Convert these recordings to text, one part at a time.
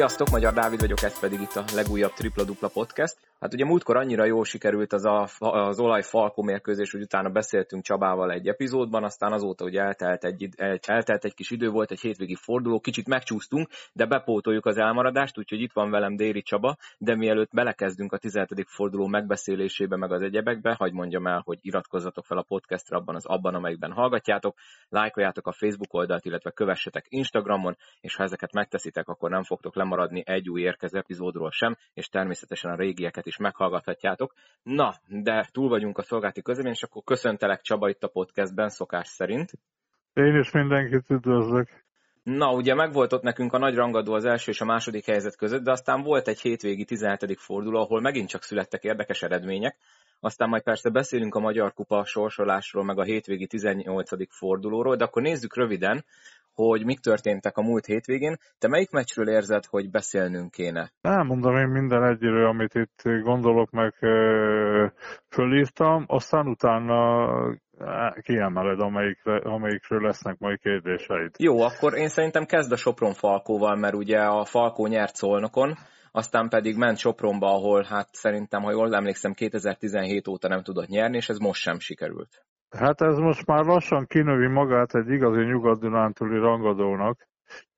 Sziasztok, Magyar Dávid vagyok, ez pedig itt a legújabb Tripla Dupla Podcast. Hát ugye múltkor annyira jó sikerült az, a, az olaj falkó mérkőzés, hogy utána beszéltünk Csabával egy epizódban, aztán azóta ugye eltelt egy, eltelt egy kis idő, volt egy hétvégi forduló, kicsit megcsúsztunk, de bepótoljuk az elmaradást, úgyhogy itt van velem Déri Csaba, de mielőtt belekezdünk a 17. forduló megbeszélésébe, meg az egyebekbe, hagyd mondjam el, hogy iratkozzatok fel a podcastra abban az abban, amelyikben hallgatjátok, lájkoljátok a Facebook oldalt, illetve kövessetek Instagramon, és ha ezeket megteszitek, akkor nem fogtok lemaradni egy új érkező epizódról sem, és természetesen a régieket is meghallgathatjátok. Na, de túl vagyunk a szolgálati közömény, és akkor köszöntelek Csaba itt a podcastben szokás szerint. Én is mindenkit üdvözlök. Na, ugye megvolt ott nekünk a nagy rangadó az első és a második helyzet között, de aztán volt egy hétvégi 17. forduló, ahol megint csak születtek érdekes eredmények. Aztán majd persze beszélünk a Magyar Kupa sorsolásról, meg a hétvégi 18. fordulóról, de akkor nézzük röviden, hogy mik történtek a múlt hétvégén. Te melyik meccsről érzed, hogy beszélnünk kéne? Elmondom én minden egyről, amit itt gondolok, meg fölírtam, aztán utána kiemeled, amelyikre, amelyikről lesznek majd kérdéseid. Jó, akkor én szerintem kezd a Sopron Falkóval, mert ugye a Falkó nyert Szolnokon, aztán pedig ment Sopronba, ahol hát szerintem, ha jól emlékszem, 2017 óta nem tudott nyerni, és ez most sem sikerült. Hát ez most már lassan kinövi magát egy igazi nyugat-dunántúli rangadónak.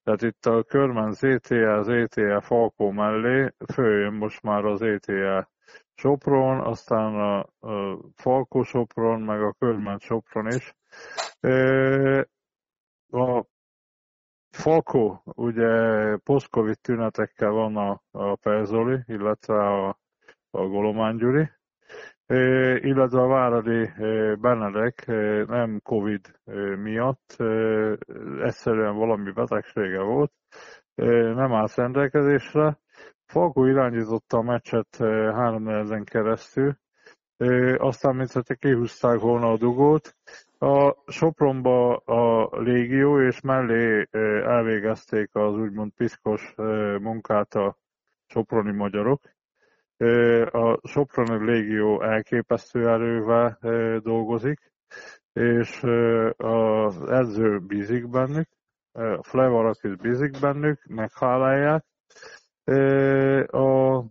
Tehát itt a körmen ZTE, az ETE Falkó mellé följön most már az ETE Sopron, aztán a, Falkó Sopron, meg a körmen Sopron is. A Falkó, ugye post-covid tünetekkel van a, a Perzoli, illetve a, a Golomán Gyuri illetve a Váradi Benedek nem Covid miatt, egyszerűen valami betegsége volt, nem állt rendelkezésre. Falkó irányította a meccset három ezen keresztül, aztán, mint hogy kihúzták volna a dugót. A Sopronba a légió, és mellé elvégezték az úgymond piszkos munkát a soproni magyarok. A Soproni Légió elképesztő erővel dolgozik, és az edző bízik bennük, a Flevarak is bízik bennük, meghálálják. A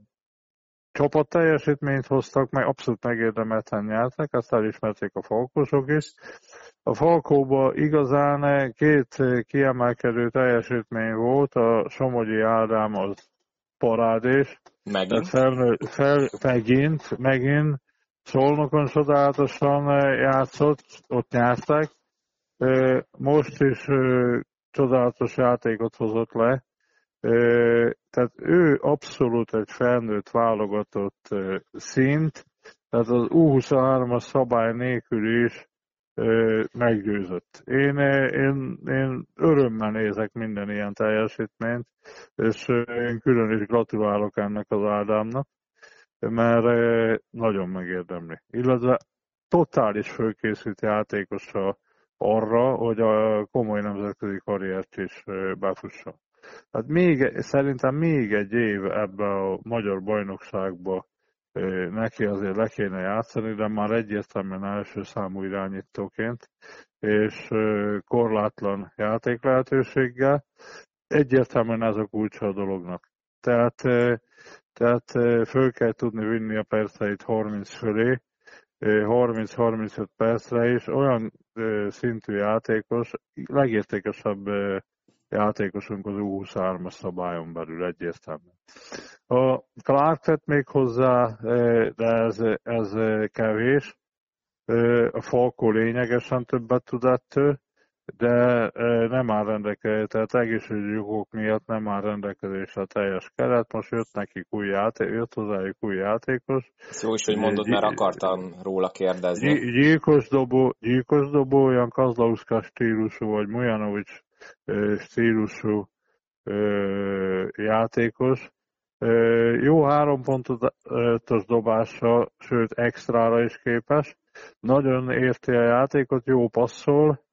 csapat teljesítményt hoztak, meg abszolút megérdemelten nyertek, ezt elismerték a falkosok is. A Falkóban igazán két kiemelkedő teljesítmény volt, a Somogyi Ádám az parádés, Megint? Fel, fel, megint, megint Szolnokon csodálatosan eh, játszott, ott nyertek. Eh, most is eh, csodálatos játékot hozott le. Tehát ő abszolút egy felnőtt válogatott szint, tehát az U23-as szabály nélkül is meggyőzött. Én, én, én örömmel nézek minden ilyen teljesítményt, és én külön is gratulálok ennek az Ádámnak, mert nagyon megérdemli. Illetve totális fölkészült játékos arra, hogy a komoly nemzetközi karriert is befussa. Hát még, szerintem még egy év ebbe a magyar bajnokságba neki azért le kéne játszani, de már egyértelműen első számú irányítóként, és korlátlan játék lehetőséggel. Egyértelműen ez a kulcsa a dolognak. Tehát, tehát föl kell tudni vinni a perceit 30 fölé, 30-35 percre is, olyan szintű játékos, legértékesebb játékosunk az U23-as szabályon belül egyértelműen. A Clark tett még hozzá, de ez, ez kevés. A Falkó lényegesen többet tud ettől, de nem áll rendelkezésre, tehát egészségügyi jogok miatt nem áll rendelkezésre a teljes keret. Most jött nekik új játék, jött hozzájuk új játékos. Ez jó is, hogy mondod, mert akartam róla kérdezni. Gyilkos dobó, gyilkos dobó olyan Kazlauska stílusú, vagy Mujanovics stílusú játékos. Jó három pontos dobása, sőt extrára is képes. Nagyon érti a játékot, jó passzol,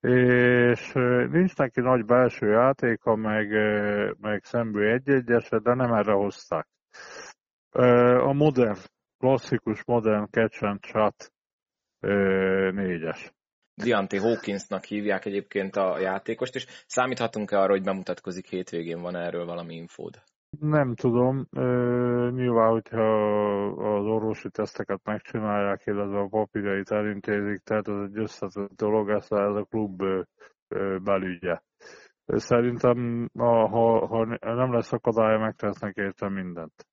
és nincs neki nagy belső játéka, meg, meg szemből egy-egyese, de nem erre hozták. A modern, klasszikus modern catch and shot négyes. Deontay Hawkinsnak hívják egyébként a játékost, és számíthatunk-e arra, hogy bemutatkozik hétvégén, van erről valami infód? Nem tudom. Nyilván, hogyha az orvosi teszteket megcsinálják, illetve a papírjait elintézik, tehát ez egy összetett dolog, ez a klub belügye. Szerintem, ha, ha nem lesz akadálya, megtesznek érte mindent.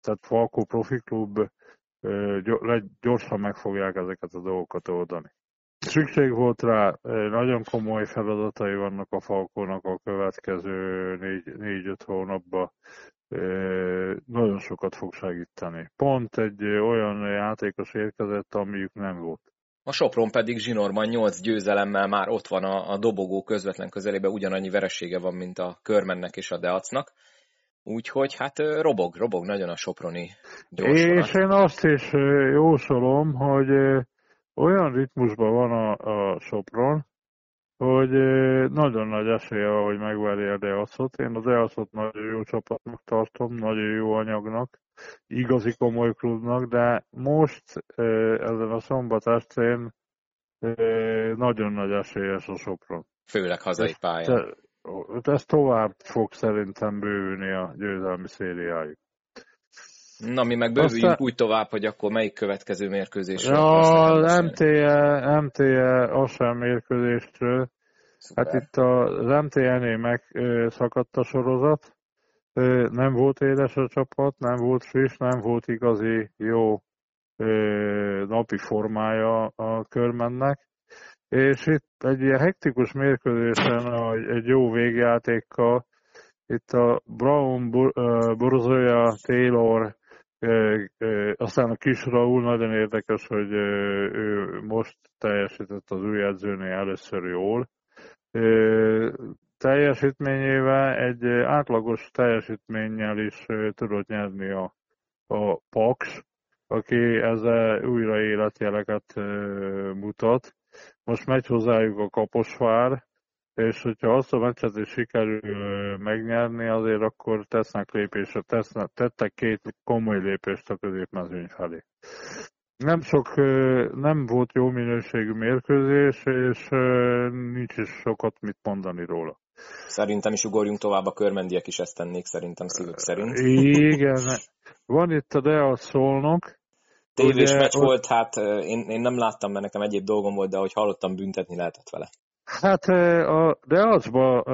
Tehát Falkó profi klub gyorsan meg fogják ezeket a dolgokat oldani. Szükség volt rá, nagyon komoly feladatai vannak a Falkónak a következő négy-öt hónapban. Nagyon sokat fog segíteni. Pont egy olyan játékos érkezett, amiük nem volt. A Sopron pedig zsinórban 8 győzelemmel már ott van a, a dobogó közvetlen közelében, ugyanannyi veressége van, mint a Körmennek és a Deacnak. Úgyhogy hát robog, robog nagyon a Soproni gyorsulat. És én azt is jósolom, hogy olyan ritmusban van a, a Sopron, hogy nagyon nagy esélye van, hogy megveri a Deacot. Én a Deacot nagyon jó csapatnak tartom, nagyon jó anyagnak, igazi komoly klubnak, de most ezen a szombat estén nagyon nagy esélyes a Sopron. Főleg hazai pályán. Ez tovább fog szerintem bővülni a győzelmi szériájuk. Na, mi meg bővüljünk Aztán... úgy tovább, hogy akkor melyik következő mérkőzésről? Ja, az MTE, MTE Asán mérkőzésről. Szuper. Hát itt az MTE-nél megszakadt a sorozat. Nem volt édes a csapat, nem volt friss, nem volt igazi jó napi formája a körmennek. És itt egy ilyen hektikus mérkőzésen, egy jó végjátékkal, itt a Brown, Borzoya, Taylor, aztán a kis Raúl nagyon érdekes, hogy ő most teljesített az új edzőnél először jól. Teljesítményével egy átlagos teljesítménnyel is tudott nyerni a, a Pax, aki ezzel újra életjeleket mutat. Most megy hozzájuk a Kaposvár, és hogyha azt a meccset is sikerül megnyerni, azért akkor tesznek lépésre, tesznek, tettek két komoly lépést a középmezőny felé. Nem sok, nem volt jó minőségű mérkőzés, és nincs is sokat mit mondani róla. Szerintem is ugorjunk tovább, a körmendiek is ezt tennék szerintem szívük szerint. Igen, van itt a Dea szólnok. Tévés ugye, meccs volt, hát én, én nem láttam, mert nekem egyéb dolgom volt, de ahogy hallottam, büntetni lehetett vele. Hát a Deacba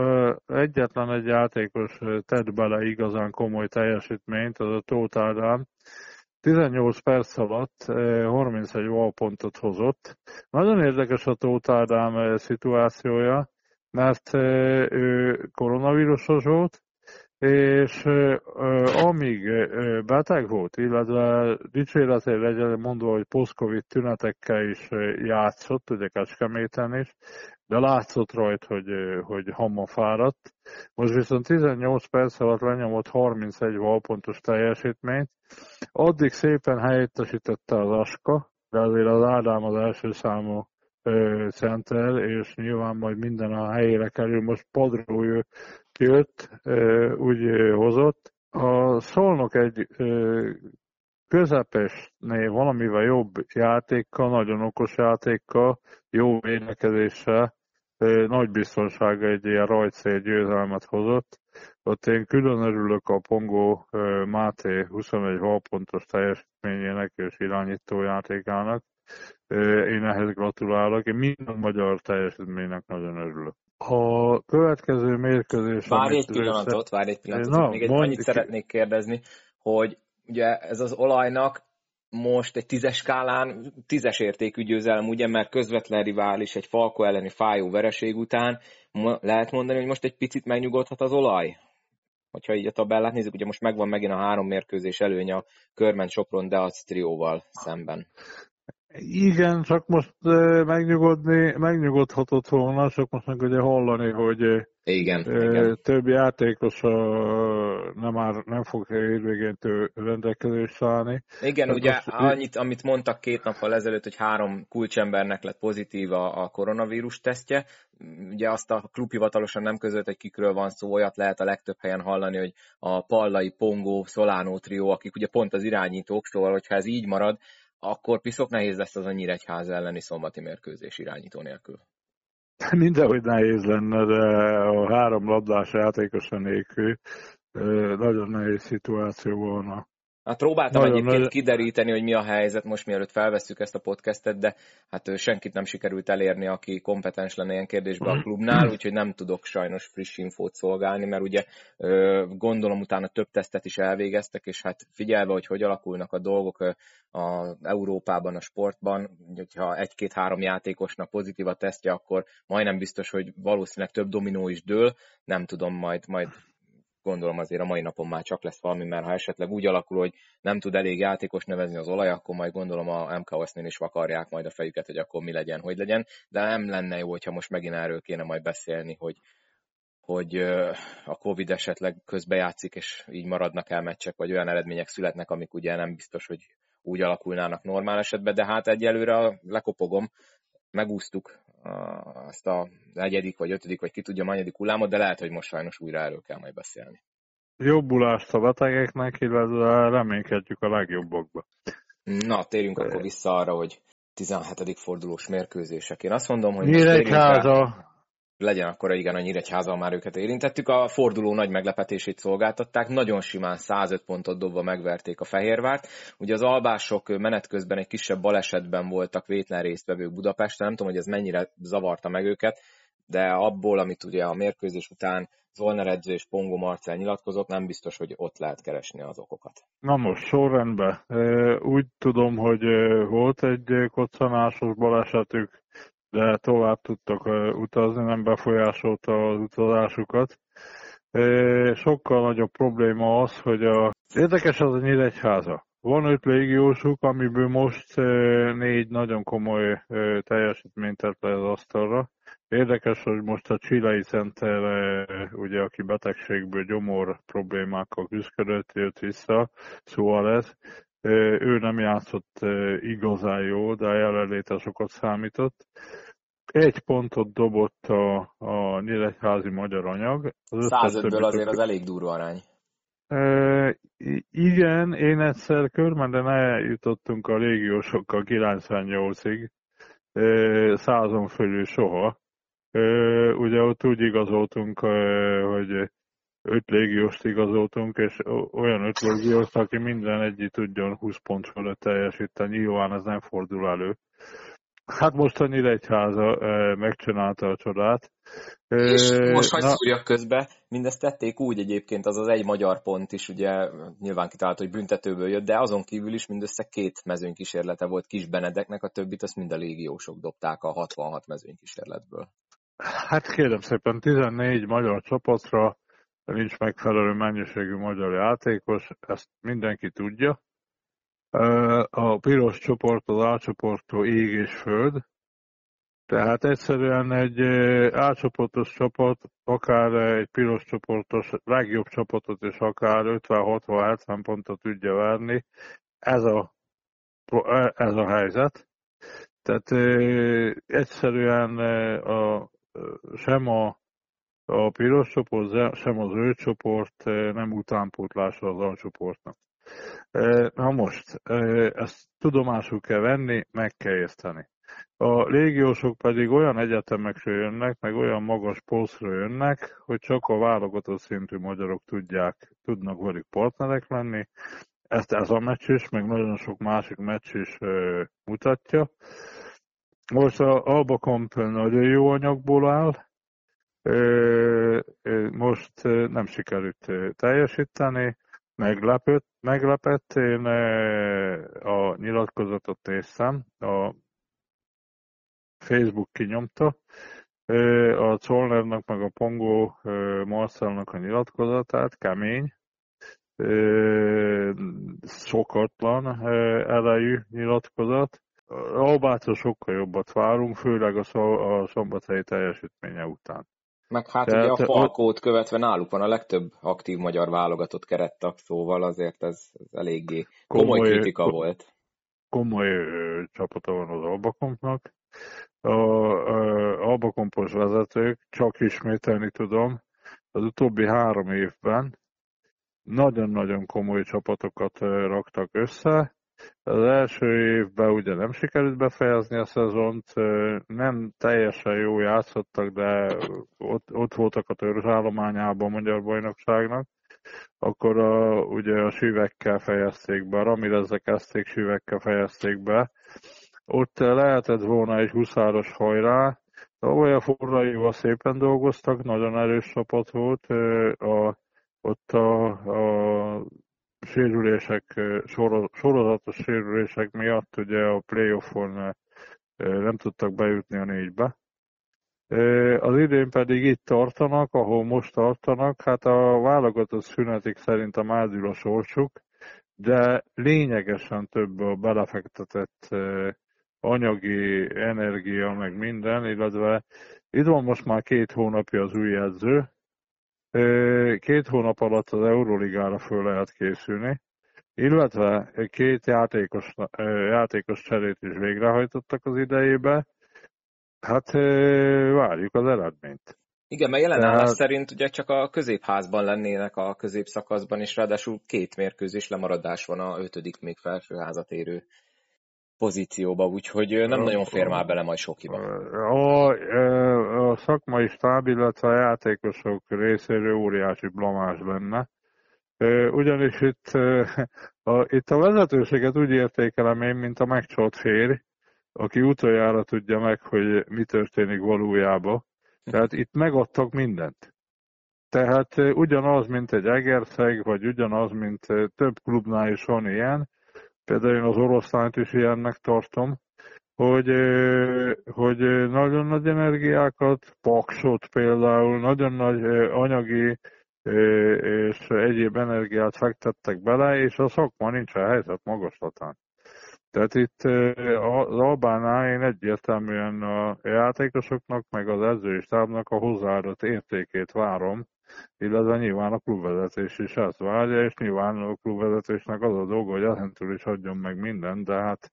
egyetlen egy játékos tett bele igazán komoly teljesítményt, az a Tóth Ádám. 18 perc alatt 31 valpontot hozott. Nagyon érdekes a Tóth Ádám szituációja, mert ő koronavírusos volt, és amíg beteg volt, illetve dicséretére legyen mondva, hogy post-covid tünetekkel is játszott, ugye Kecskeméten is, de látszott rajta, hogy, hogy hamma fáradt. Most viszont 18 perc alatt lenyomott 31 valpontos teljesítményt. Addig szépen helyettesítette az Aska, de azért az Ádám az első számú center, és nyilván majd minden a helyére kerül. Most padról jött, úgy hozott. A Szolnok egy közepesnél valamivel jobb játékkal, nagyon okos játékkal, jó védekezéssel, nagy biztonsága egy ilyen rajtszél győzelmet hozott. Ott én külön örülök a Pongó Máté 21 valpontos teljesítményének és irányító játékának. Én ehhez gratulálok. Én minden magyar teljesítménynek nagyon örülök. A következő mérkőzés... Várj egy pillanatot, várj egy pillanatot. Na, Még egy annyit ki... szeretnék kérdezni, hogy ugye ez az olajnak most egy tízes skálán tízes értékű győzelem, ugye, mert közvetlen rivális egy Falko elleni fájó vereség után lehet mondani, hogy most egy picit megnyugodhat az olaj? Hogyha így a tabellát nézzük, ugye most megvan megint a három mérkőzés előny a Körment Sopron Deac trióval szemben. Igen, csak most megnyugodni, megnyugodhatott volna, csak most meg ugye hallani, hogy igen, igen. több játékos nem, már, nem fog érvégéntől rendelkezésre állni. Igen, Tehát ugye most... annyit, amit mondtak két nappal ezelőtt, hogy három kulcsembernek lett pozitív a, a koronavírus tesztje. Ugye azt a klub hivatalosan nem közölt, hogy kikről van szó, olyat lehet a legtöbb helyen hallani, hogy a Pallai, Pongó, Solano trió, akik ugye pont az irányítók, szóval hogyha ez így marad, akkor piszok nehéz lesz az a Nyíregyháza elleni szombati mérkőzés irányító nélkül. Mindenhogy nehéz lenne, de a három labdás játékosa nélkül nagyon nehéz szituáció volna. Hát próbáltam nagyon egyébként nagy... kideríteni, hogy mi a helyzet most, mielőtt felvesszük ezt a podcastet, de hát senkit nem sikerült elérni, aki kompetens lenne ilyen kérdésben a klubnál, úgyhogy nem tudok sajnos friss infót szolgálni, mert ugye gondolom utána több tesztet is elvégeztek, és hát figyelve, hogy hogy alakulnak a dolgok a Európában, a sportban, hogyha egy-két-három játékosnak pozitív a tesztje, akkor majdnem biztos, hogy valószínűleg több dominó is dől, nem tudom, majd, majd gondolom azért a mai napon már csak lesz valami, mert ha esetleg úgy alakul, hogy nem tud elég játékos nevezni az olaj, akkor majd gondolom a MKOS-nél is vakarják majd a fejüket, hogy akkor mi legyen, hogy legyen, de nem lenne jó, hogyha most megint erről kéne majd beszélni, hogy, hogy a Covid esetleg közbejátszik, és így maradnak el meccsek, vagy olyan eredmények születnek, amik ugye nem biztos, hogy úgy alakulnának normál esetben, de hát egyelőre lekopogom, megúsztuk azt a negyedik, vagy ötödik, vagy ki tudja, manyadik hullámot, de lehet, hogy most sajnos újra erről kell majd beszélni. Jobbulást a betegeknek, illetve reménykedjük a legjobbokba. Na, térjünk akkor vissza arra, hogy 17. fordulós mérkőzések. Én azt mondom, hogy Nyíregyháza, legyen akkor igen, a Nyíregyházal már őket érintettük. A forduló nagy meglepetését szolgáltatták, nagyon simán 105 pontot dobva megverték a Fehérvárt. Ugye az albások menet közben egy kisebb balesetben voltak vétlen résztvevők Budapesten, nem tudom, hogy ez mennyire zavarta meg őket, de abból, amit ugye a mérkőzés után Zolner edző és Pongo Marcel nyilatkozott, nem biztos, hogy ott lehet keresni az okokat. Na most sorrendben. Úgy tudom, hogy volt egy koccanásos balesetük, de tovább tudtak utazni, nem befolyásolta az utazásukat. Sokkal nagyobb probléma az, hogy a... Érdekes az a Nyíregyháza. Van öt légiósuk, amiből most négy nagyon komoly teljesítményt tett le az asztalra. Érdekes, hogy most a Csilei Center, ugye, aki betegségből gyomor problémákkal küzdött, jött vissza, szóval ez. Ő nem játszott igazán jó, de a jelenléte sokat számított. Egy pontot dobott a, a Nyíregyházi magyar anyag. 105-ből azért az elég durva arány. E, igen, én egyszer körmenden eljutottunk a légiósokkal 98-ig, e, százon fölül soha. E, ugye ott úgy igazoltunk, e, hogy öt légióst igazoltunk, és olyan öt légióst, aki minden egyik tudjon 20 pont fölött teljesíteni, nyilván ez nem fordul elő. Hát most a Nyíregyháza megcsinálta a csodát. És most hagyj szúrjak közbe, mindezt tették úgy egyébként, az az egy magyar pont is, ugye nyilván kitalált, hogy büntetőből jött, de azon kívül is mindössze két mezőnykísérlete volt Kis Benedeknek, a többit azt mind a légiósok dobták a 66 mezőnykísérletből. Hát kérem szépen, 14 magyar csapatra nincs megfelelő mennyiségű magyar játékos, ezt mindenki tudja. A piros csoport az A csoporttól ég és föld, tehát egyszerűen egy A csapat, akár egy piros csoportos legjobb csapatot is akár 50-60-70 pontot tudja verni. Ez a, ez a helyzet. Tehát egyszerűen a, sem a a piros csoport, sem az zöld csoport nem utánpótlása az alcsoportnak. Na most, ezt tudomásul kell venni, meg kell érteni. A légiósok pedig olyan egyetemekre jönnek, meg olyan magas posztra jönnek, hogy csak a válogatott szintű magyarok tudják, tudnak velük partnerek lenni. Ezt ez a meccs is, meg nagyon sok másik meccs is mutatja. Most a Alba Comp nagyon jó anyagból áll, most nem sikerült teljesíteni, meglepett, meglepett. Én a nyilatkozatot néztem, a Facebook kinyomta, a Czolnernak meg a Pongo Marcelnak a nyilatkozatát, kemény, szokatlan elejű nyilatkozat. Albától sokkal jobbat várunk, főleg a szombathelyi teljesítménye után. Meg hát Tehát, ugye a Falkót követve náluk van a legtöbb aktív magyar válogatott kerettak, szóval azért ez, ez eléggé komoly, komoly kritika ko- volt. Komoly ö, csapata van az Albakompnak. A, a Albakompos vezetők, csak ismételni tudom, az utóbbi három évben nagyon-nagyon komoly csapatokat raktak össze, Az első évben ugye nem sikerült befejezni a szezont, nem teljesen jó játszottak, de ott, ott voltak a törzsállományában a Magyar Bajnokságnak. Akkor a, ugye a sivekkel fejezték be, a Ramirezzel kezdték, sivekkel fejezték be. Ott lehetett volna egy huszáros hajrá, Tavaly a forraival szépen dolgoztak, nagyon erős csapat volt. A, ott a, a sérülések, sorozatos sérülések miatt ugye a playoffon nem tudtak bejutni a négybe. Az idén pedig itt tartanak, ahol most tartanak, hát a válogatott szünetik szerint a mázül a sorsuk, de lényegesen több a belefektetett anyagi energia, meg minden, illetve itt van most már két hónapja az új edző, két hónap alatt az Euroligára föl lehet készülni, illetve két játékos, játékos cserét is végrehajtottak az idejébe. Hát várjuk az eredményt. Igen, mert jelen Tehát... szerint ugye csak a középházban lennének a középszakaszban, és ráadásul két mérkőzés lemaradás van a ötödik még felsőházat érő pozícióba, úgyhogy nem nagyon fér már bele majd sokiba. A, a szakmai stáb, illetve a játékosok részéről óriási blamás lenne. Ugyanis itt a, itt a vezetőséget úgy értékelem én, mint a megcsolt férj, aki utoljára tudja meg, hogy mi történik valójában. Tehát itt megadtak mindent. Tehát ugyanaz, mint egy Egerszeg, vagy ugyanaz, mint több klubnál is van ilyen, például én az oroszlányt is ilyennek tartom, hogy, hogy nagyon nagy energiákat, paksot például, nagyon nagy anyagi és egyéb energiát fektettek bele, és a szakma nincs a helyzet magaslatán. Tehát itt az Albánál én egyértelműen a játékosoknak, meg az edzői stábnak a hozzáadott értékét várom, illetve nyilván a klubvezetés is ezt várja, és nyilván a klubvezetésnek az a dolga, hogy ezentől is adjon meg mindent, de hát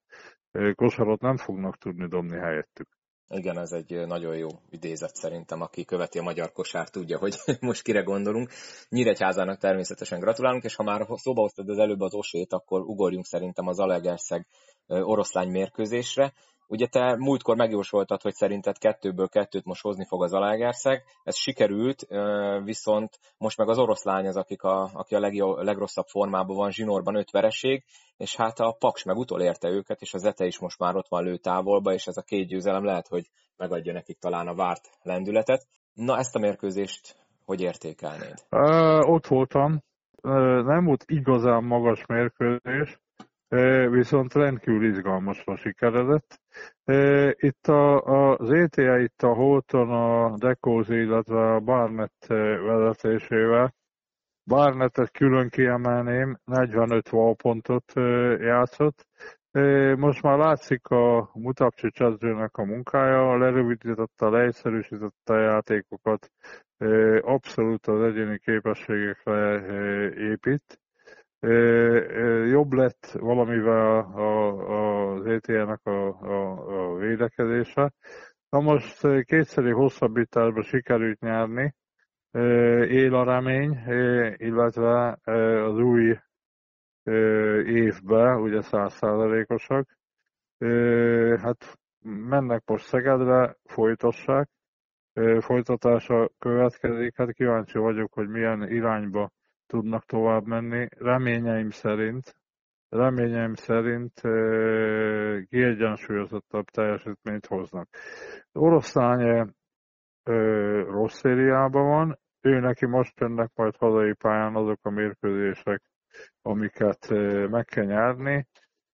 kosarat nem fognak tudni dobni helyettük. Igen, ez egy nagyon jó idézet szerintem, aki követi a magyar kosár tudja, hogy most kire gondolunk. Nyíregyházának természetesen gratulálunk, és ha már szóba hoztad az előbb az osét, akkor ugorjunk szerintem az Alegerszeg oroszlány mérkőzésre. Ugye te múltkor megjósoltad, hogy szerinted kettőből kettőt most hozni fog az Alágerszeg. Ez sikerült, viszont most meg az oroszlány az, akik a, aki a legjobb, legrosszabb formában van, zsinórban öt vereség, és hát a Paks meg utolérte őket, és a Zete is most már ott van lőtávolba, és ez a két győzelem lehet, hogy megadja nekik talán a várt lendületet. Na, ezt a mérkőzést hogy értékelnéd? Uh, ott voltam. Nem volt igazán magas mérkőzés, viszont rendkívül izgalmasra sikeredett. Itt a, az ETA, itt a Holton, a Dekózi, illetve a Barnett vezetésével, Barnettet külön kiemelném, 45 valpontot játszott. Most már látszik a Mutapcsics edzőnek a munkája, lerövidítette, leegyszerűsítette a játékokat, abszolút az egyéni képességekre épít jobb lett valamivel az ETL-nek a, a, a védekezése. Na most kétszeri hosszabbításba sikerült nyerni, él a remény, illetve az új évben, ugye százszázalékosak. Hát mennek most Szegedre, folytassák, folytatása következik, hát kíváncsi vagyok, hogy milyen irányba tudnak tovább menni. Reményeim szerint, reményeim szerint kiegyensúlyozottabb teljesítményt hoznak. Oroszlány rossz szériában van, ő neki most jönnek majd hazai pályán azok a mérkőzések, amiket meg kell nyerni.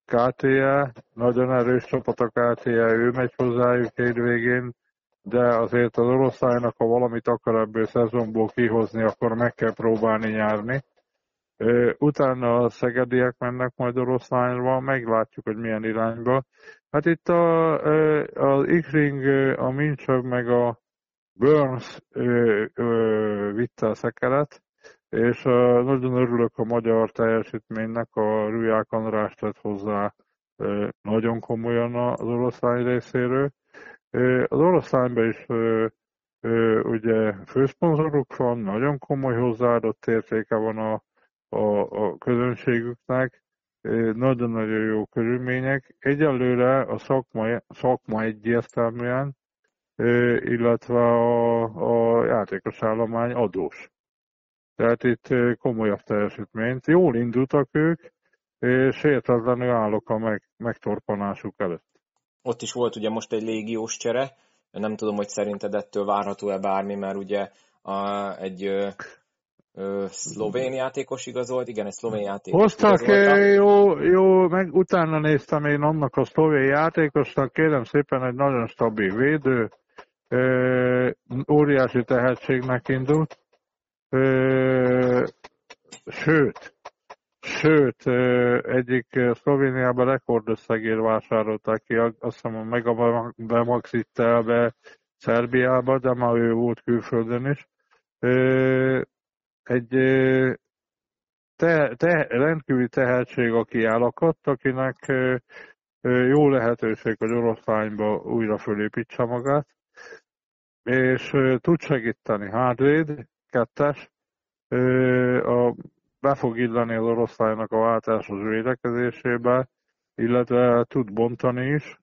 KTE, nagyon erős csapat a KTE, ő megy hozzájuk végén, de azért az oroszlájnak, ha valamit akar ebből szezonból kihozni, akkor meg kell próbálni nyárni. Utána a szegediek mennek majd oroszlányra, meglátjuk, hogy milyen irányba. Hát itt a, az Ikring, a Mincsög meg a Burns vitte a szekeret, és nagyon örülök a magyar teljesítménynek, a Ruják András tett hozzá nagyon komolyan az oroszlány részéről. Az oroszlányban is ugye főszponzoruk van, nagyon komoly hozzáadott értéke van a, a, a közönségüknek, nagyon-nagyon jó körülmények. Egyelőre a szakma, szakma egyértelműen, illetve a, a játékos állomány adós. Tehát itt komolyabb teljesítményt. Jól indultak ők, és értetlenül állok a meg, megtorpanásuk előtt. Ott is volt ugye most egy légiós csere, nem tudom, hogy szerinted ettől várható-e bármi, mert ugye a, egy ö, ö, szlovén játékos igazolt, igen, egy szlovén játékos Hoztak, jó, jó, meg utána néztem én annak a szlovén játékosnak, kérem szépen egy nagyon stabil védő, ö, óriási tehetségnek indult, ö, sőt, Sőt, egyik Szlovéniában rekordösszegért vásárolták ki, azt hiszem a Megamax be Szerbiába, de már ő volt külföldön is. Egy te, te, rendkívüli tehetség, aki elakadt, akinek jó lehetőség, hogy oroszlányba újra fölépítse magát, és tud segíteni. Hardvéd, kettes, a be fog illeni az oroszlánynak a váltásos védekezésébe, illetve tud bontani is,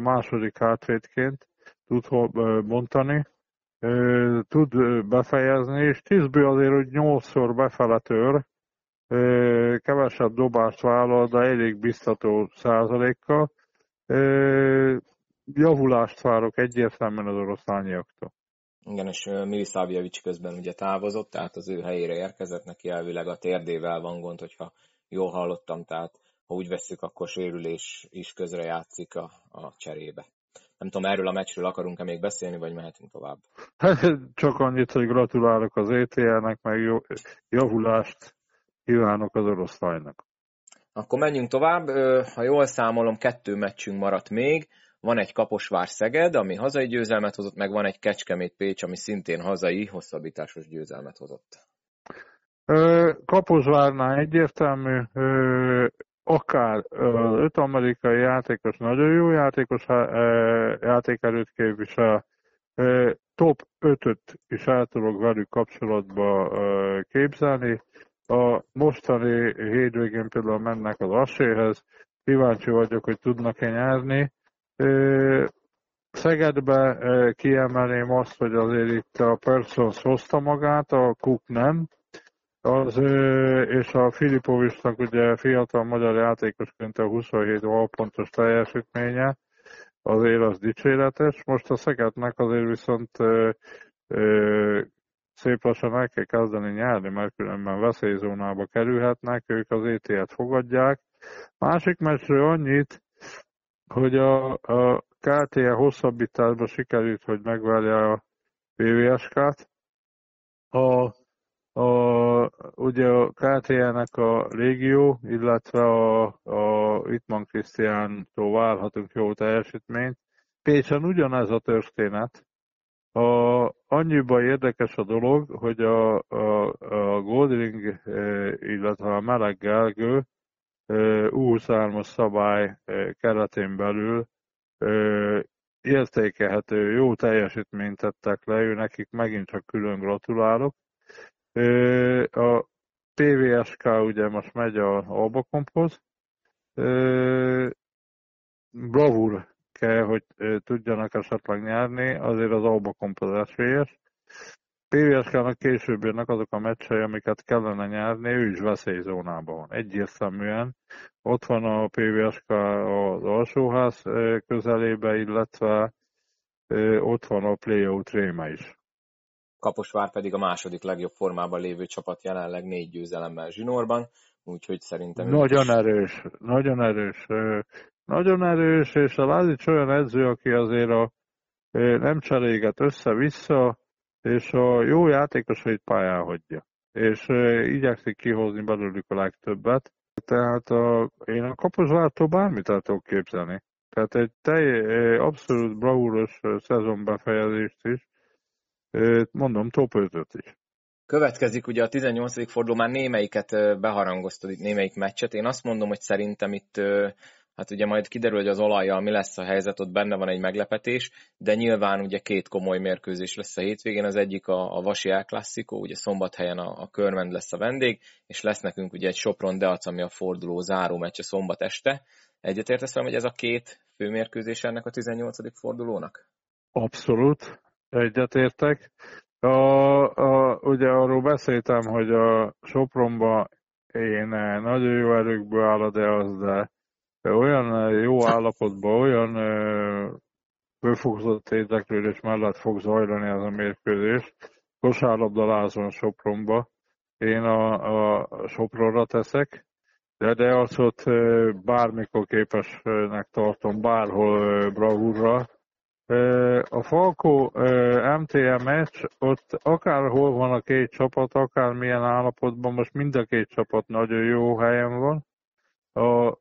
második hátvédként tud bontani, tud befejezni, és tízből azért, hogy nyolcszor befele tör, kevesebb dobást vállal, de elég biztató százalékkal. Javulást várok egyértelműen az oroszlányiaktól. Igen, és Milisavjevic közben ugye távozott, tehát az ő helyére érkezett, neki elvileg a térdével van gond, hogyha jól hallottam, tehát ha úgy veszük, akkor sérülés is közre játszik a, a cserébe. Nem tudom, erről a meccsről akarunk-e még beszélni, vagy mehetünk tovább? Hát, csak annyit, hogy gratulálok az ETL-nek, meg jó, javulást kívánok az oroszlánynak. Akkor menjünk tovább. Ha jól számolom, kettő meccsünk maradt még. Van egy Kaposvár Szeged, ami hazai győzelmet hozott, meg van egy Kecskemét Pécs, ami szintén hazai hosszabbításos győzelmet hozott. Kaposvárnál egyértelmű, akár öt amerikai játékos nagyon jó játékos játékerőt képvisel, top 5-öt is el tudok velük kapcsolatba képzelni. A mostani hétvégén például mennek az Aséhez, kíváncsi vagyok, hogy tudnak-e nyerni. Szegedbe kiemelném azt, hogy azért itt a Persons hozta magát, a Cook nem, az, és a Filipovicsnak ugye fiatal magyar játékosként a 27 pontos teljesítménye, azért az dicséretes. Most a Szegednek azért viszont szép lassan el kell kezdeni nyerni, mert különben veszélyzónába kerülhetnek, ők az ET-et fogadják. Másik meccsről annyit, hogy a, a KTE hosszabbításban sikerült, hogy megvárja a PVSK-t. A, a, ugye a KTE-nek a régió, illetve a, a Itman Krisztiántól várhatunk jó teljesítményt. Pécsen ugyanez a történet. A, annyiban érdekes a dolog, hogy a, a, a Goldring, eh, illetve a Meleg Gergő U23-as szabály keretén belül értékelhető, jó teljesítményt tettek le, ő nekik megint csak külön gratulálok. A PVSK ugye most megy a Albakomphoz. Bravur kell, hogy tudjanak esetleg nyerni, azért az Albakomp az esélyes. PVSK-nak később jönnek azok a meccsei, amiket kellene nyerni, ő is veszélyzónában van. Egyértelműen. Ott van a PVSK az alsóház közelébe, illetve ott van a playout réme is. Kaposvár pedig a második legjobb formában lévő csapat jelenleg négy győzelemmel zsinórban, úgyhogy szerintem... Nagyon is... erős, nagyon erős. Nagyon erős, és a Lázics olyan edző, aki azért a, nem cseréget össze-vissza, és a jó játékosait pályán hagyja. És igyekszik kihozni belőlük a legtöbbet. Tehát a, én a Kaposvártól bármit el tudok képzelni. Tehát egy telj, abszolút bravúros szezonbefejezést is, mondom, top 5 is. Következik ugye a 18. forduló, már némelyiket beharangoztad itt, némelyik meccset. Én azt mondom, hogy szerintem itt Hát ugye majd kiderül, hogy az olajjal mi lesz a helyzet, ott benne van egy meglepetés, de nyilván ugye két komoly mérkőzés lesz a hétvégén, az egyik a, a Vasi El Classico, ugye szombathelyen a, a Körmend lesz a vendég, és lesz nekünk ugye egy Sopron Deac, ami a forduló záró meccs a szombat este. Egyetértesz hogy ez a két főmérkőzés ennek a 18. fordulónak? Abszolút, egyetértek. A, a, ugye arról beszéltem, hogy a Sopronba én nagyon jó erőkből áll de az, de olyan jó állapotban, olyan főfokozott érdeklődés mellett fog zajlani ez a mérkőzés. Kosárlabdalázon Sopronba. Én a, a Sopronra teszek, de, de az ott bármikor képesnek tartom, bárhol bravúrra. A Falco MTM meccs, ott akárhol van a két csapat, akár milyen állapotban, most mind a két csapat nagyon jó helyen van. A,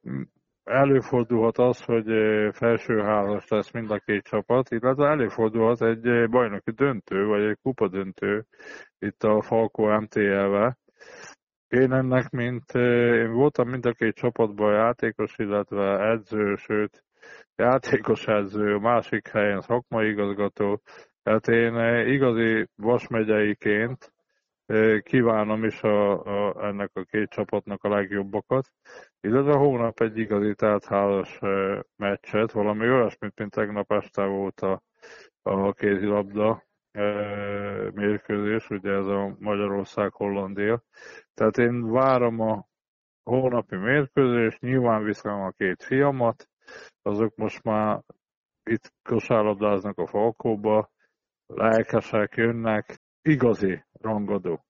előfordulhat az, hogy felső házas lesz mind a két csapat, illetve előfordulhat egy bajnoki döntő, vagy egy kupa döntő itt a Falco MTL-vel. Én ennek, mint én voltam mind a két csapatban játékos, illetve edző, sőt játékos edző, másik helyen szakmai igazgató. Tehát én igazi vasmegyeiként kívánom is a, a, ennek a két csapatnak a legjobbakat, illetve hónap egy igazi házas meccset, valami olyasmit, mint tegnap este volt a, a kézilabda mérkőzés, ugye ez a Magyarország-Hollandia. Tehát én várom a hónapi mérkőzést, nyilván viszem a két fiamat, azok most már itt kosárlabdáznak a Falkóba, lelkesek jönnek, igazi rangadó.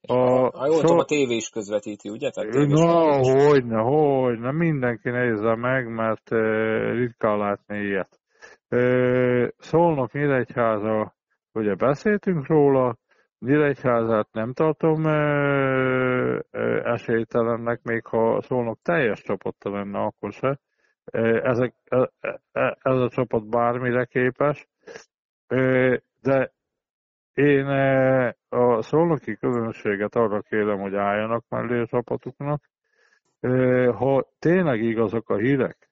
A, ha jól tudom, a tévé is közvetíti, ugye? Tehát Na, hogyne, hogyne, mindenki nézze meg, mert uh, ritkán látni ilyet. Uh, Szolnok Nyíregyháza, ugye beszéltünk róla, Nyíregyházát nem tartom uh, uh, esélytelennek, még ha Szolnok teljes csapatta lenne, akkor se. Ezek, ez a csapat bármire képes, de én a szolnoki közönséget arra kérem, hogy álljanak mellé a csapatuknak. Ha tényleg igazak a hírek,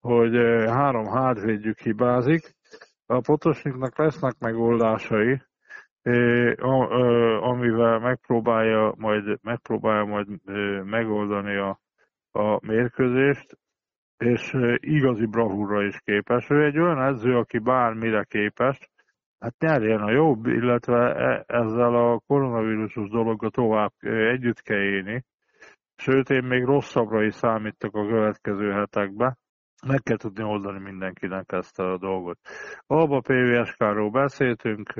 hogy három hátvédjük hibázik, a Potosniknak lesznek megoldásai, amivel megpróbálja majd, megpróbálja majd megoldani a, a mérkőzést, és igazi bravúra is képes. Ő egy olyan edző, aki bármire képes, hát nyerjen a jobb, illetve e, ezzel a koronavírusos dologgal tovább együtt kell élni. Sőt, én még rosszabbra is számítok a következő hetekben. Meg kell tudni oldani mindenkinek ezt a dolgot. Abba PVSK-ról beszéltünk,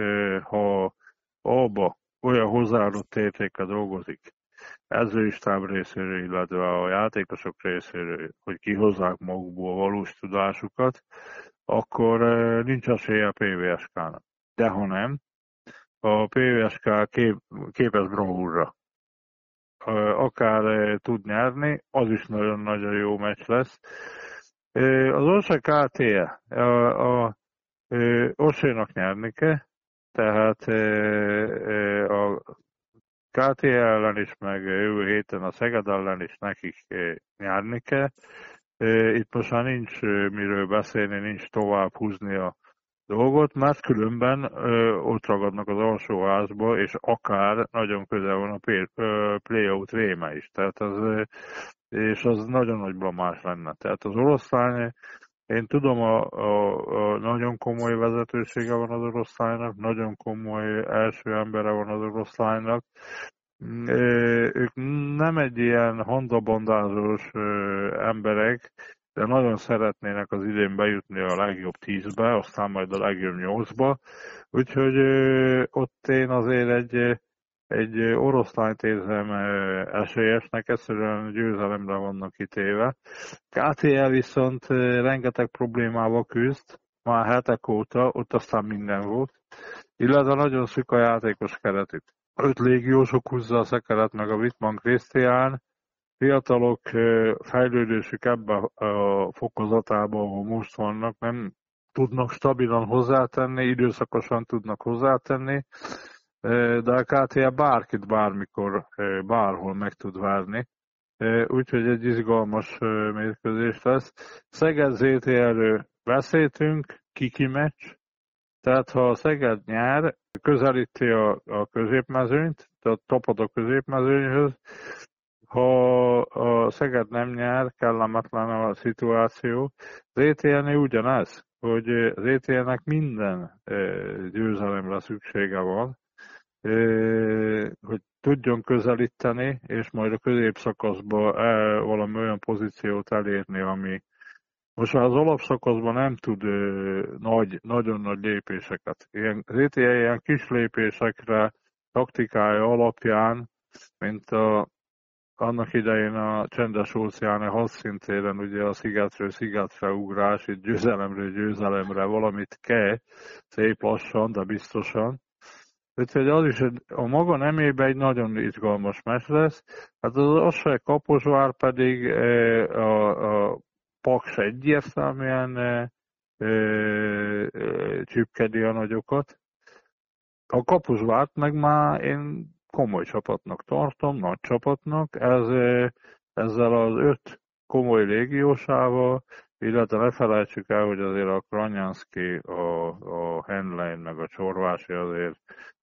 ha abba olyan hozzáadott értéke dolgozik, edzőistáb részéről, illetve a játékosok részéről, hogy kihozzák magukból valós tudásukat, akkor nincs esélye a PVSK-nak. De ha nem, a PVSK kép, képes bravúrra. Akár tud nyerni, az is nagyon-nagyon jó meccs lesz. Az Orsa KT-je, a, a, Orsénak nyerni kell, tehát a KT ellen is, meg jövő héten a Szeged ellen is nekik nyerni kell. Itt most már nincs miről beszélni, nincs tovább húzni a dolgot, mert különben ott ragadnak az alsóházba, és akár nagyon közel van a play-out réme is. Tehát az, és az nagyon nagy blamás lenne. Tehát az oroszlány, én tudom, a, a, a nagyon komoly vezetősége van az oroszlánynak, nagyon komoly első embere van az oroszlánynak, ők nem egy ilyen handabandázós emberek, de nagyon szeretnének az idén bejutni a legjobb tízbe, aztán majd a legjobb nyolcba. Úgyhogy ott én azért egy, egy oroszlányt érzem esélyesnek, egyszerűen győzelemre vannak kitéve. KTL viszont rengeteg problémával küzd, már hetek óta, ott aztán minden volt, illetve nagyon szűk a játékos keretük öt légiósok húzza a szekeret, meg a Wittmann Christian, fiatalok fejlődésük ebbe a fokozatában, ahol most vannak, nem tudnak stabilan hozzátenni, időszakosan tudnak hozzátenni, de a KTL bárkit bármikor, bárhol meg tud várni. úgyhogy egy izgalmas mérkőzés lesz. Szeged ZTL-ről beszéltünk, kiki meccs, tehát ha a Szeged nyár, közelíti a, a középmezőnyt, tehát tapad a középmezőnyhöz, ha a Szeged nem nyár, kellemetlen a szituáció. Az ETN ugyanez, hogy az ETN-nek minden győzelemre szüksége van, hogy tudjon közelíteni, és majd a középszakaszban valami olyan pozíciót elérni, ami most az alapszakaszban nem tud nagy, nagyon nagy lépéseket. Ilyen, az ETL ilyen kis lépésekre taktikája alapján, mint a annak idején a csendes óceáni hadszintéren ugye a szigetről szigetre ugrás, itt győzelemről győzelemre valamit kell, szép lassan, de biztosan. Úgyhogy az is a maga nemében egy nagyon izgalmas mes lesz. Hát az Asság Kaposvár pedig e, a, a Paks egyértelműen e, e, csüpkedi a nagyokat. A Kaposvárt meg már én komoly csapatnak tartom, nagy csapatnak. Ez, ezzel az öt komoly légiósával, illetve ne felejtsük el, hogy azért a Kranyanszki, a, a Henlein, meg a Csorvási azért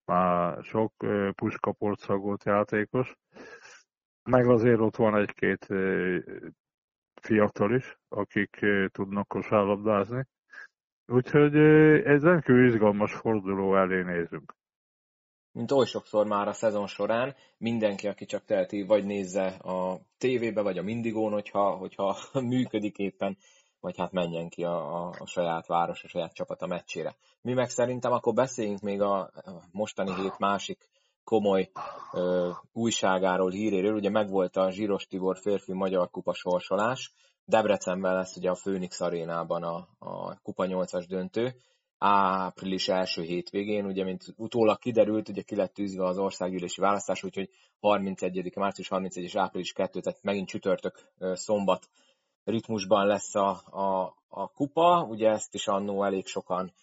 már sok puskaportszagolt játékos, meg azért ott van egy-két fiatal is, akik tudnak kosárlabdázni. Úgyhogy ez rendkívül izgalmas forduló elé nézünk mint oly sokszor már a szezon során, mindenki, aki csak teheti, vagy nézze a tévébe, vagy a Mindigón, hogyha, hogyha működik éppen, vagy hát menjen ki a, a, a saját város, a saját csapata meccsére. Mi meg szerintem akkor beszéljünk még a mostani hét másik komoly ö, újságáról, híréről. Ugye megvolt a Zsíros Tibor férfi magyar kupa sorsolás. Debrecenben lesz ugye a Főnix arénában a, a kupa 8-as döntő április első hétvégén, ugye, mint utólag kiderült, ugye ki lett tűzve az országgyűlési választás, úgyhogy 31. március 31 és április 2, tehát megint csütörtök szombat ritmusban lesz a, a, a kupa, ugye ezt is annó elég sokan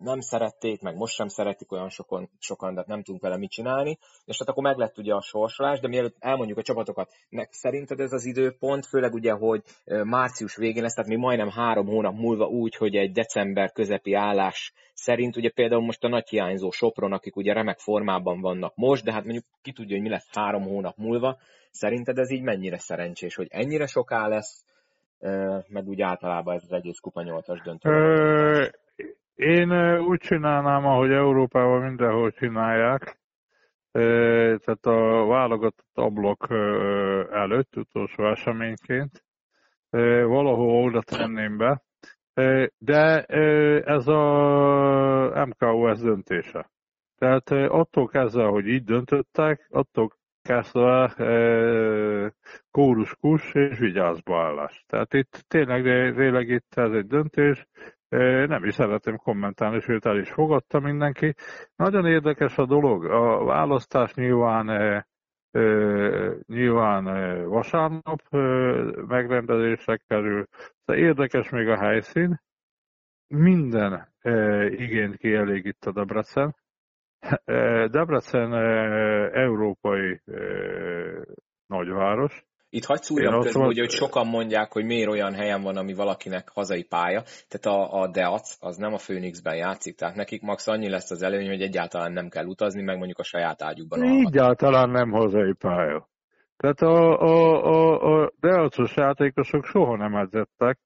nem szerették, meg most sem szeretik olyan sokan, sokan, de nem tudunk vele mit csinálni. És hát akkor meg lett ugye a sorsolás, de mielőtt elmondjuk a csapatokat, nek szerinted ez az időpont, főleg ugye, hogy március végén lesz, tehát mi majdnem három hónap múlva úgy, hogy egy december közepi állás szerint, ugye például most a nagy hiányzó Sopron, akik ugye remek formában vannak most, de hát mondjuk ki tudja, hogy mi lesz három hónap múlva, szerinted ez így mennyire szerencsés, hogy ennyire soká lesz, meg úgy általában ez az egész kupa 8-as döntő? Én úgy csinálnám, ahogy Európában mindenhol csinálják, tehát a válogatott ablak előtt, utolsó eseményként, valahol oda tenném be, de ez a MKOS döntése. Tehát attól kezdve, hogy így döntöttek, attól kezdve kóruskus és vigyázba állás. Tehát itt tényleg, tényleg itt ez egy döntés, nem is szeretném kommentálni, sőt el is fogadta mindenki. Nagyon érdekes a dolog. A választás nyilván nyilván vasárnap megrendezésre kerül, de érdekes még a helyszín. Minden igényt kielégít a Debrecen. Debrecen európai nagyváros, itt hagyd szúrjam közben, hogy, hogy sokan mondják, hogy miért olyan helyen van, ami valakinek hazai pálya. Tehát a, a Deac az nem a Phoenixben játszik, tehát nekik max annyi lesz az előny, hogy egyáltalán nem kell utazni, meg mondjuk a saját ágyukban alhat. Egyáltalán nem hazai pálya. Tehát a, a, a, a Deacos játékosok soha nem edzettek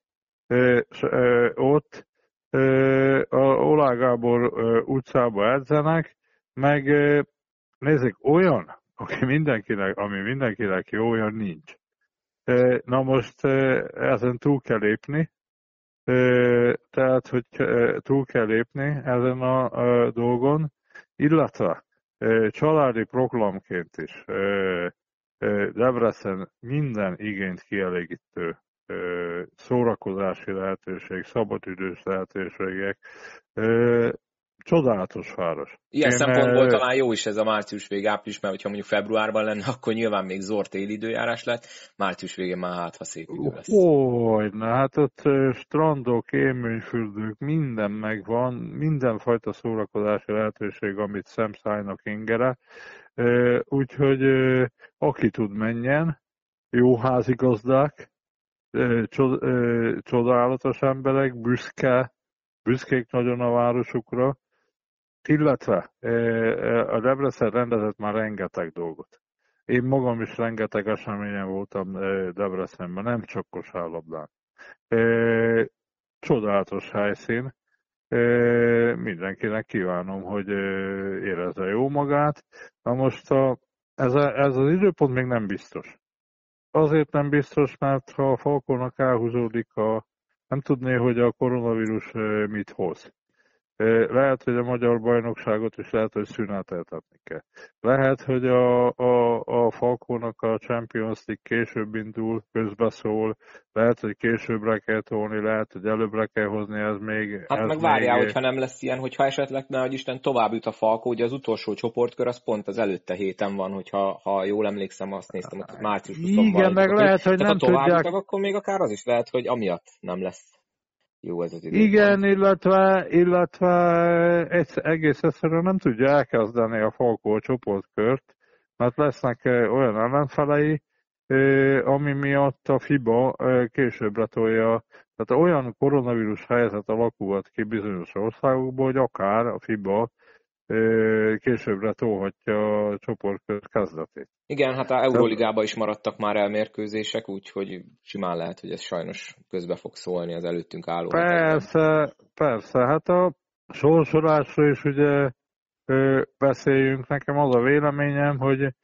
ö, ö, ott, ö, a Olá Gábor utcába edzenek, meg nézzük, olyan aki mindenkinek, ami mindenkinek jó, olyan nincs. Na most ezen túl kell lépni, tehát, hogy túl kell lépni ezen a dolgon, illetve családi programként is Debrecen minden igényt kielégítő szórakozási lehetőség, szabadidős lehetőségek, Csodálatos város. Ilyen Én, szempontból talán jó is ez a március vég április, mert hogyha mondjuk februárban lenne, akkor nyilván még zord téli időjárás lett, március végén már hát, ha szép idő lesz. Hogy, na hát ott strandok, élményfürdők, minden megvan, mindenfajta szórakozási lehetőség, amit szemszájnak ingere, úgyhogy aki tud menjen, jó házigazdák, csodálatos emberek, büszke, büszkék nagyon a városukra, illetve a Debrecen rendezett már rengeteg dolgot. Én magam is rengeteg eseményen voltam Debrecenben, nem csak kosárlabdán. Csodálatos helyszín. Mindenkinek kívánom, hogy érezze jó magát. Na most a, ez, a, ez az időpont még nem biztos. Azért nem biztos, mert ha a falkonak elhúzódik a, nem tudné, hogy a koronavírus mit hoz. Lehet, hogy a magyar bajnokságot is lehet, hogy szüneteltetni kell. Lehet, hogy a, a, a Falkónak a Champions League később indul, közbeszól, lehet, hogy későbbre kell tolni, lehet, hogy előbbre kell hozni, ez még... Hát ez meg várjál, még... hogyha nem lesz ilyen, hogyha esetleg, ne, hogy Isten tovább jut a Falkó, ugye az utolsó csoportkör az pont az előtte héten van, hogyha ha jól emlékszem, azt néztem, hogy március 20 Igen, meg lehet, hogy nem ha tovább tudják... jutak, akkor még akár az is lehet, hogy amiatt nem lesz jó ez az idő. Igen, illetve, illetve egy, egész egyszerűen nem tudja elkezdeni a Falkó csoportkört, mert lesznek olyan ellenfelei, ami miatt a FIBA későbbre tolja, tehát olyan koronavírus helyzet alakulhat ki bizonyos országokból, hogy akár a FIBA későbbre tolhatja a csoportkör kezdetét. Igen, hát a Euróligában is maradtak már elmérkőzések, úgyhogy simán lehet, hogy ez sajnos közbe fog szólni az előttünk álló. Persze, hetekben. persze. Hát a sorsolásról is ugye beszéljünk. Nekem az a véleményem, hogy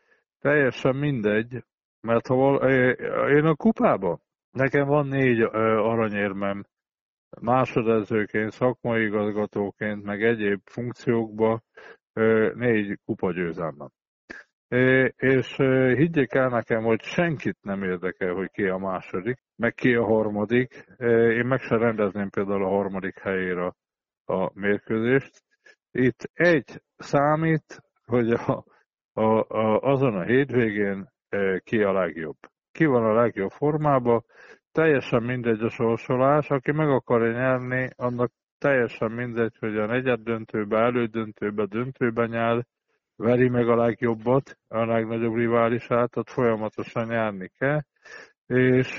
teljesen mindegy, mert ha val- én a kupában, nekem van négy aranyérmem másodedzőként, szakmai igazgatóként, meg egyéb funkciókban négy kupagyőzelmem. És higgyék el nekem, hogy senkit nem érdekel, hogy ki a második, meg ki a harmadik. Én meg sem rendezném például a harmadik helyére a mérkőzést. Itt egy számít, hogy a, a, a, azon a hétvégén ki a legjobb. Ki van a legjobb formában, teljesen mindegy a sorsolás, aki meg akarja nyerni, annak teljesen mindegy, hogy a negyed döntőbe, elődöntőbe, döntőbe nyer, veri meg a legjobbat, a legnagyobb riválisát, tehát folyamatosan nyerni kell, és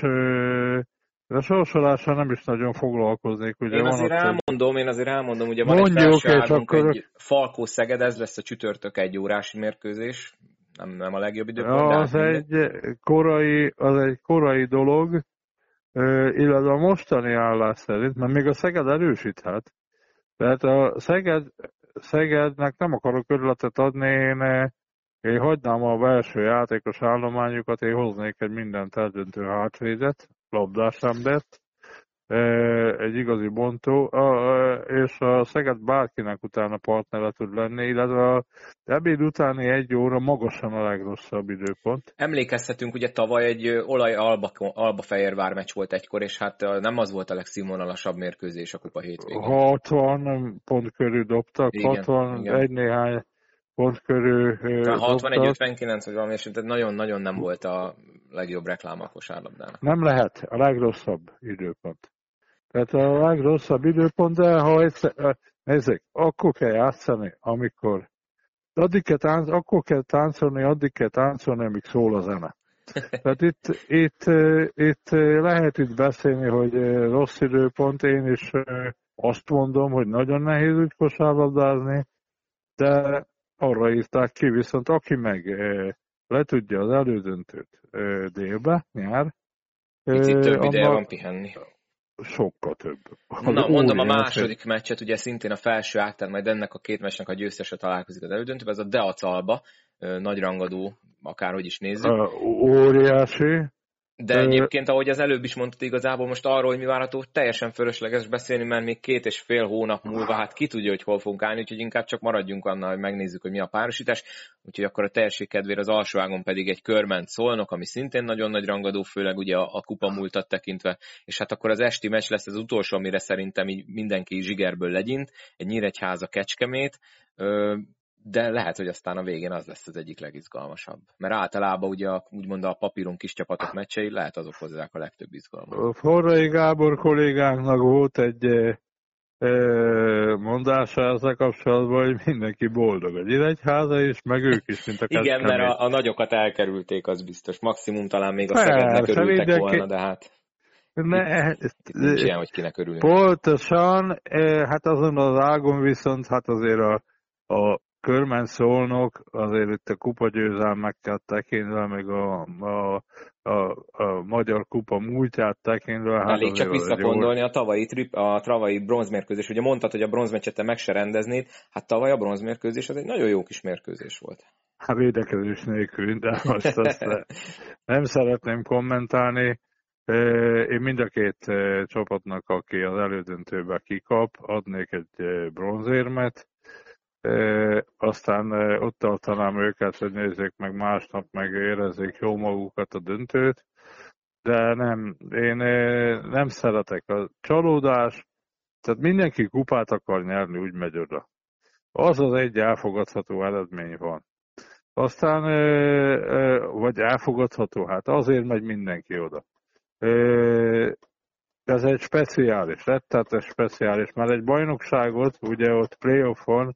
de a sorsolással nem is nagyon foglalkoznék. Ugye én azért van elmondom, én azért elmondom, ugye van Mondjuk, egy felső akkor... egy Falkó Szeged, ez lesz a csütörtök egy órási mérkőzés, nem, nem a legjobb időpont. Ja, az, egy korai, az egy korai dolog, illetve a mostani állás szerint, mert még a Szeged erősíthet. Tehát a Szeged, Szegednek nem akarok örületet adni, én, én hagynám a belső játékos állományukat, én hoznék egy mindent eldöntő hátvédet, labdás embert, egy igazi bontó, és a Szeged bárkinek utána partnere tud lenni, illetve a ebéd utáni egy óra magasan a legrosszabb időpont. Emlékezhetünk, ugye tavaly egy olaj alba, alba Fehérvár meccs volt egykor, és hát nem az volt a legszínvonalasabb mérkőzés a kupa hétvégén. 60 pont körül dobtak, igen, 61 igen. néhány pont körül 61-59, vagy valami, és nagyon-nagyon nem volt a legjobb reklám a kosárlabdának. Nem lehet, a legrosszabb időpont. Tehát a legrosszabb időpont, de ha egyszer, nézzék, akkor kell játszani, amikor addig kell tánc, akkor kell táncolni, addig kell táncolni, amíg szól a zene. Tehát itt, itt, itt lehet itt beszélni, hogy rossz időpont, én is azt mondom, hogy nagyon nehéz úgy kosárlabdázni, de arra írták ki, viszont aki meg le tudja az elődöntőt délbe, nyár, Picit több ideje van pihenni sokkal több. Na, mondom a második meccset, ugye szintén a felső ágtán, majd ennek a két meccsnek a győztese találkozik az elődöntőben, ez a Deac Alba, nagy rangadó, akárhogy is nézzük. Óriási. De egyébként, ahogy az előbb is mondtad, igazából most arról, hogy mi várható, teljesen fölösleges beszélni, mert még két és fél hónap múlva, hát ki tudja, hogy hol fogunk állni, úgyhogy inkább csak maradjunk annál, hogy megnézzük, hogy mi a párosítás. Úgyhogy akkor a teljesség kedvére az alsóágon pedig egy körment szólnak, ami szintén nagyon nagy rangadó, főleg ugye a, a kupa múltat tekintve. És hát akkor az esti meccs lesz az utolsó, amire szerintem így mindenki zsigerből legyint, egy Nyíregyháza Kecskemét de lehet, hogy aztán a végén az lesz az egyik legizgalmasabb. Mert általában ugye a, úgymond a papíron kis csapatok meccsei lehet azok hozzák a legtöbb izgalmat. Forrai Gábor kollégánknak volt egy mondása ezzel kapcsolatban, hogy mindenki boldog. A Nyíregyháza is, meg ők is, mint a Igen, mert a, a, nagyokat elkerülték, az biztos. Maximum talán még a Szegednek örültek mindenki... volna, de hát... Ne, itt nincs ilyen, hogy kinek örülünk. Pontosan, hát azon az ágon viszont hát azért a, a körmen szólnok, azért itt a kupagyőzelmekkel tekintve, meg a, a, a, a magyar kupa múltját tekintve. Hát Elég csak visszagondolni a tavalyi, trip, a tavalyi bronzmérkőzés. Ugye mondtad, hogy a bronzmeccset te meg se rendeznéd, hát tavaly a bronzmérkőzés az egy nagyon jó kis mérkőzés volt. Hát védekezés nélkül, de most azt nem szeretném kommentálni. Én mind a két csapatnak, aki az elődöntőbe kikap, adnék egy bronzérmet aztán ott tartanám őket, hogy nézzék meg másnap, meg érezzék jó magukat a döntőt, de nem, én nem szeretek a csalódás, tehát mindenki kupát akar nyerni, úgy megy oda. Az az egy elfogadható eredmény van. Aztán, vagy elfogadható, hát azért megy mindenki oda. Ez egy speciális, rettetes speciális, mert egy bajnokságot, ugye ott playoffon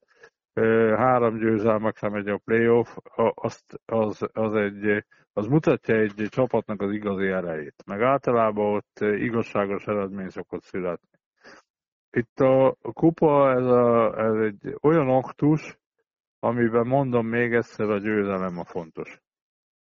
három győzelmekre megy a playoff, azt, az, az, egy, az mutatja egy csapatnak az igazi erejét. Meg általában ott igazságos eredmény szokott születni. Itt a kupa, ez, a, ez egy olyan aktus, amiben mondom még egyszer, a győzelem a fontos.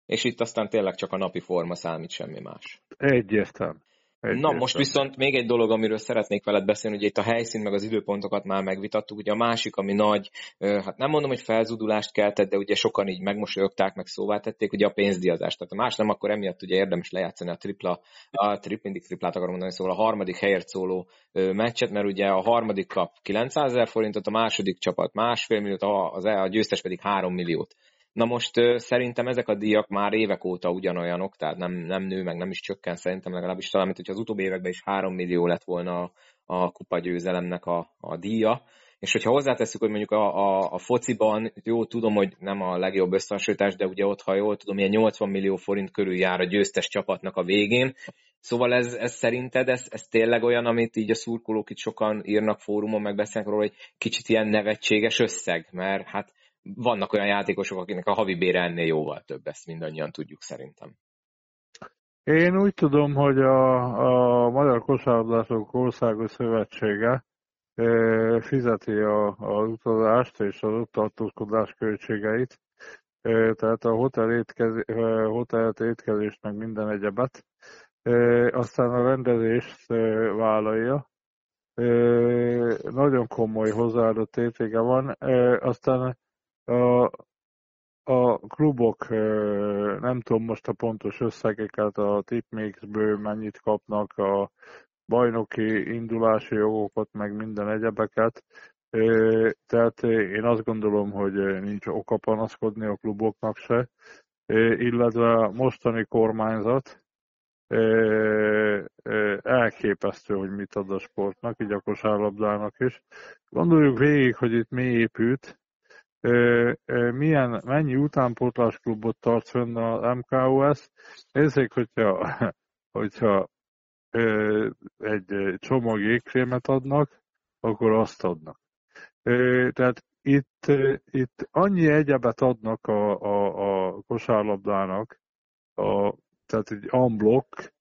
És itt aztán tényleg csak a napi forma számít, semmi más. Egyértelmű. Egy Na, most viszont még egy dolog, amiről szeretnék veled beszélni, hogy itt a helyszín meg az időpontokat már megvitattuk. Ugye a másik, ami nagy, hát nem mondom, hogy felzudulást keltett, de ugye sokan így megmosolyogták, meg szóvá tették, ugye a pénzdiazást. Tehát a más nem, akkor emiatt ugye érdemes lejátszani a tripla, a trip, mindig triplát akarom mondani, szóval a harmadik helyért szóló meccset, mert ugye a harmadik kap 900 ezer forintot, a második csapat másfél milliót, a, e, a győztes pedig 3 milliót. Na most szerintem ezek a díjak már évek óta ugyanolyanok, tehát nem, nem nő, meg nem is csökken szerintem legalábbis talán, mint hogy az utóbbi években is 3 millió lett volna a, a kupagyőzelemnek a, a díja. És hogyha hozzáteszük, hogy mondjuk a, a, a fociban, jó, tudom, hogy nem a legjobb összehasonlítás, de ugye ott, ha jól tudom, ilyen 80 millió forint körül jár a győztes csapatnak a végén. Szóval ez, ez szerinted, ez, ez tényleg olyan, amit így a szurkolók itt sokan írnak fórumon, meg beszélnek róla, hogy kicsit ilyen nevetséges összeg, mert hát vannak olyan játékosok, akinek a havi bére ennél jóval több, ezt mindannyian tudjuk szerintem. Én úgy tudom, hogy a, a Magyar Kosárlabdások Országos Szövetsége fizeti a, az utazást és az ott tartózkodás költségeit, tehát a hotel étkez, hotelt, étkezést, meg minden egyebet. Aztán a rendezést vállalja. Nagyon komoly hozzáadott értéke van. Aztán a, a klubok, nem tudom most a pontos összegeket, a tipmixből mennyit kapnak, a bajnoki indulási jogokat, meg minden egyebeket. Tehát én azt gondolom, hogy nincs oka panaszkodni a kluboknak se, illetve a mostani kormányzat elképesztő, hogy mit ad a sportnak, így a kosárlabdának is. Gondoljuk végig, hogy itt mi épült, milyen, mennyi utánpótlás klubot tart fönn a MKOS. Nézzék, hogyha, hogyha egy csomag jégkrémet adnak, akkor azt adnak. Tehát itt, itt annyi egyebet adnak a, a, a kosárlabdának, a, tehát egy unblock,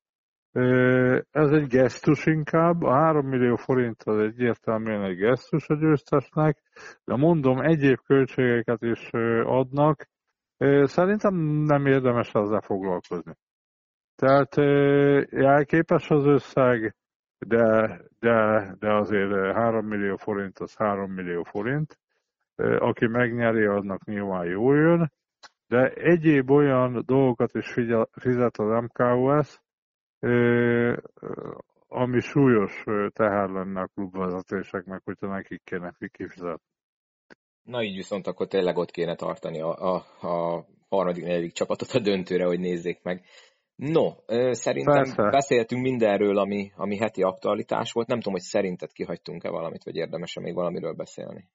ez egy gesztus inkább, a 3 millió forint az egyértelműen egy gesztus a győztesnek, de mondom, egyéb költségeket is adnak, szerintem nem érdemes ezzel foglalkozni. Tehát jelképes az összeg, de, de, de azért 3 millió forint az 3 millió forint. Aki megnyeri, annak nyilván jó jön, de egyéb olyan dolgokat is fizet az MKOS, ami súlyos teher lenne a klubvezetéseknek, hogyha nekik kéne kifizetni. Na így viszont akkor tényleg ott kéne tartani a, a, a harmadik, negyedik csapatot a döntőre, hogy nézzék meg. No, szerintem Persze. beszéltünk mindenről, ami, ami heti aktualitás volt. Nem tudom, hogy szerinted kihagytunk-e valamit, vagy érdemes-e még valamiről beszélni.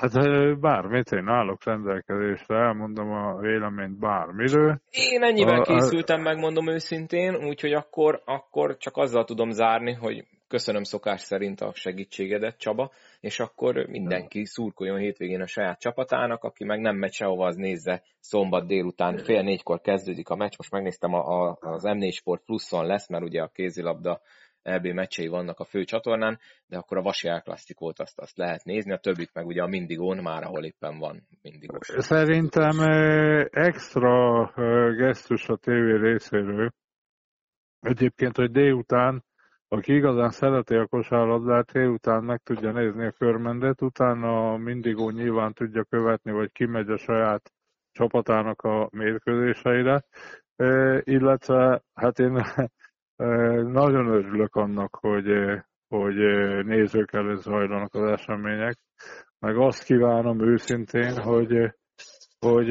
Hát bármit, én állok rendelkezésre, elmondom a véleményt bármiről. Én ennyivel készültem, megmondom őszintén, úgyhogy akkor, akkor csak azzal tudom zárni, hogy köszönöm szokás szerint a segítségedet, Csaba, és akkor mindenki szurkoljon hétvégén a saját csapatának, aki meg nem megy sehova, az nézze szombat délután fél négykor kezdődik a meccs. Most megnéztem, a, a, az M4 Sport Pluszon lesz, mert ugye a kézilabda EB meccsei vannak a fő csatornán, de akkor a Vasi volt azt, azt lehet nézni, a többit meg ugye a Mindigon már, ahol éppen van Mindigos. Szerintem extra gesztus a tévé részéről. Egyébként, hogy délután, aki igazán szereti a kosárlabdát, délután meg tudja nézni a körmendet, utána a Mindigó nyilván tudja követni, vagy kimegy a saját csapatának a mérkőzéseire, illetve hát én nagyon örülök annak, hogy, hogy nézők előtt zajlanak az események, meg azt kívánom őszintén, hogy, hogy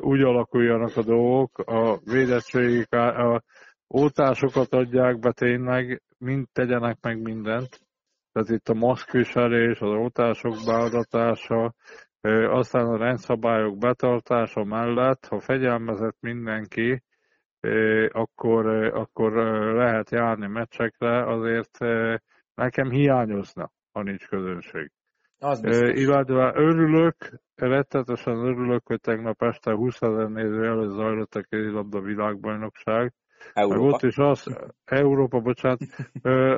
úgy alakuljanak a dolgok, a védettségik, a oltásokat adják be tényleg, mind tegyenek meg mindent. Tehát itt a maszkviselés, az oltások beadatása, aztán a rendszabályok betartása mellett, ha fegyelmezett mindenki, akkor, akkor lehet járni meccsekre, azért nekem hiányozna, ha nincs közönség. Az Illetve örülök, rettetesen örülök, hogy tegnap este 20 ezer néző előtt zajlott a kézilabda világbajnokság. Európa. Meg ott is az, Európa, bocsánat,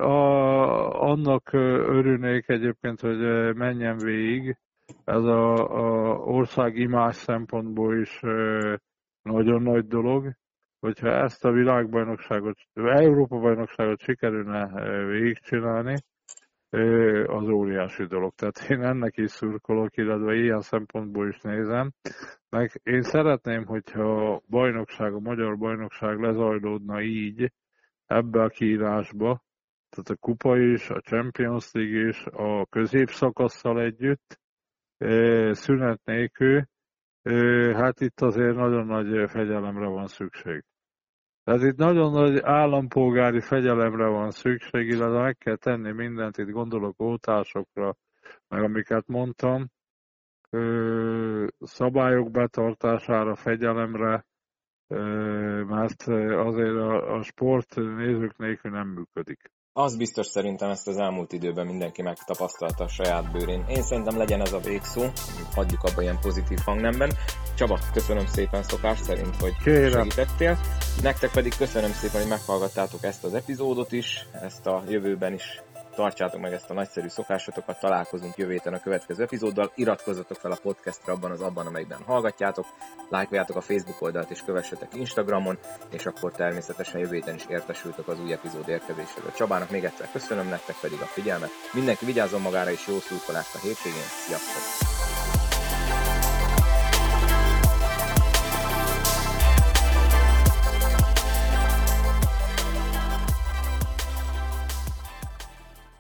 a, annak örülnék egyébként, hogy menjen végig. Ez a, a ország imás szempontból is nagyon nagy dolog hogyha ezt a világbajnokságot, Európa bajnokságot sikerülne eh, végigcsinálni, eh, az óriási dolog. Tehát én ennek is szurkolok, illetve ilyen szempontból is nézem. Meg én szeretném, hogyha a bajnokság, a magyar bajnokság lezajlódna így, ebbe a kiírásba, tehát a kupa is, a Champions League is, a középszakasszal együtt, eh, szünet nélkül, hát itt azért nagyon nagy fegyelemre van szükség. Tehát itt nagyon nagy állampolgári fegyelemre van szükség, illetve meg kell tenni mindent, itt gondolok ótásokra, meg amiket mondtam, szabályok betartására, fegyelemre, mert azért a, a sport nézők nélkül nem működik. Az biztos szerintem ezt az elmúlt időben mindenki megtapasztalta a saját bőrén. Én szerintem legyen ez a végszó, hagyjuk abba ilyen pozitív hangnemben. Csaba, köszönöm szépen szokás szerint, hogy Kérem. segítettél. Nektek pedig köszönöm szépen, hogy meghallgattátok ezt az epizódot is, ezt a jövőben is tartsátok meg ezt a nagyszerű szokásotokat, találkozunk jövő héten a következő epizóddal, iratkozzatok fel a podcastra abban az abban, amelyikben hallgatjátok, lájkoljátok a Facebook oldalt és kövessetek Instagramon, és akkor természetesen jövő héten is értesültök az új epizód érkezéséről. Csabának még egyszer köszönöm, nektek pedig a figyelmet. Mindenki vigyázzon magára és jó szurkolást a hétvégén. Sziasztok!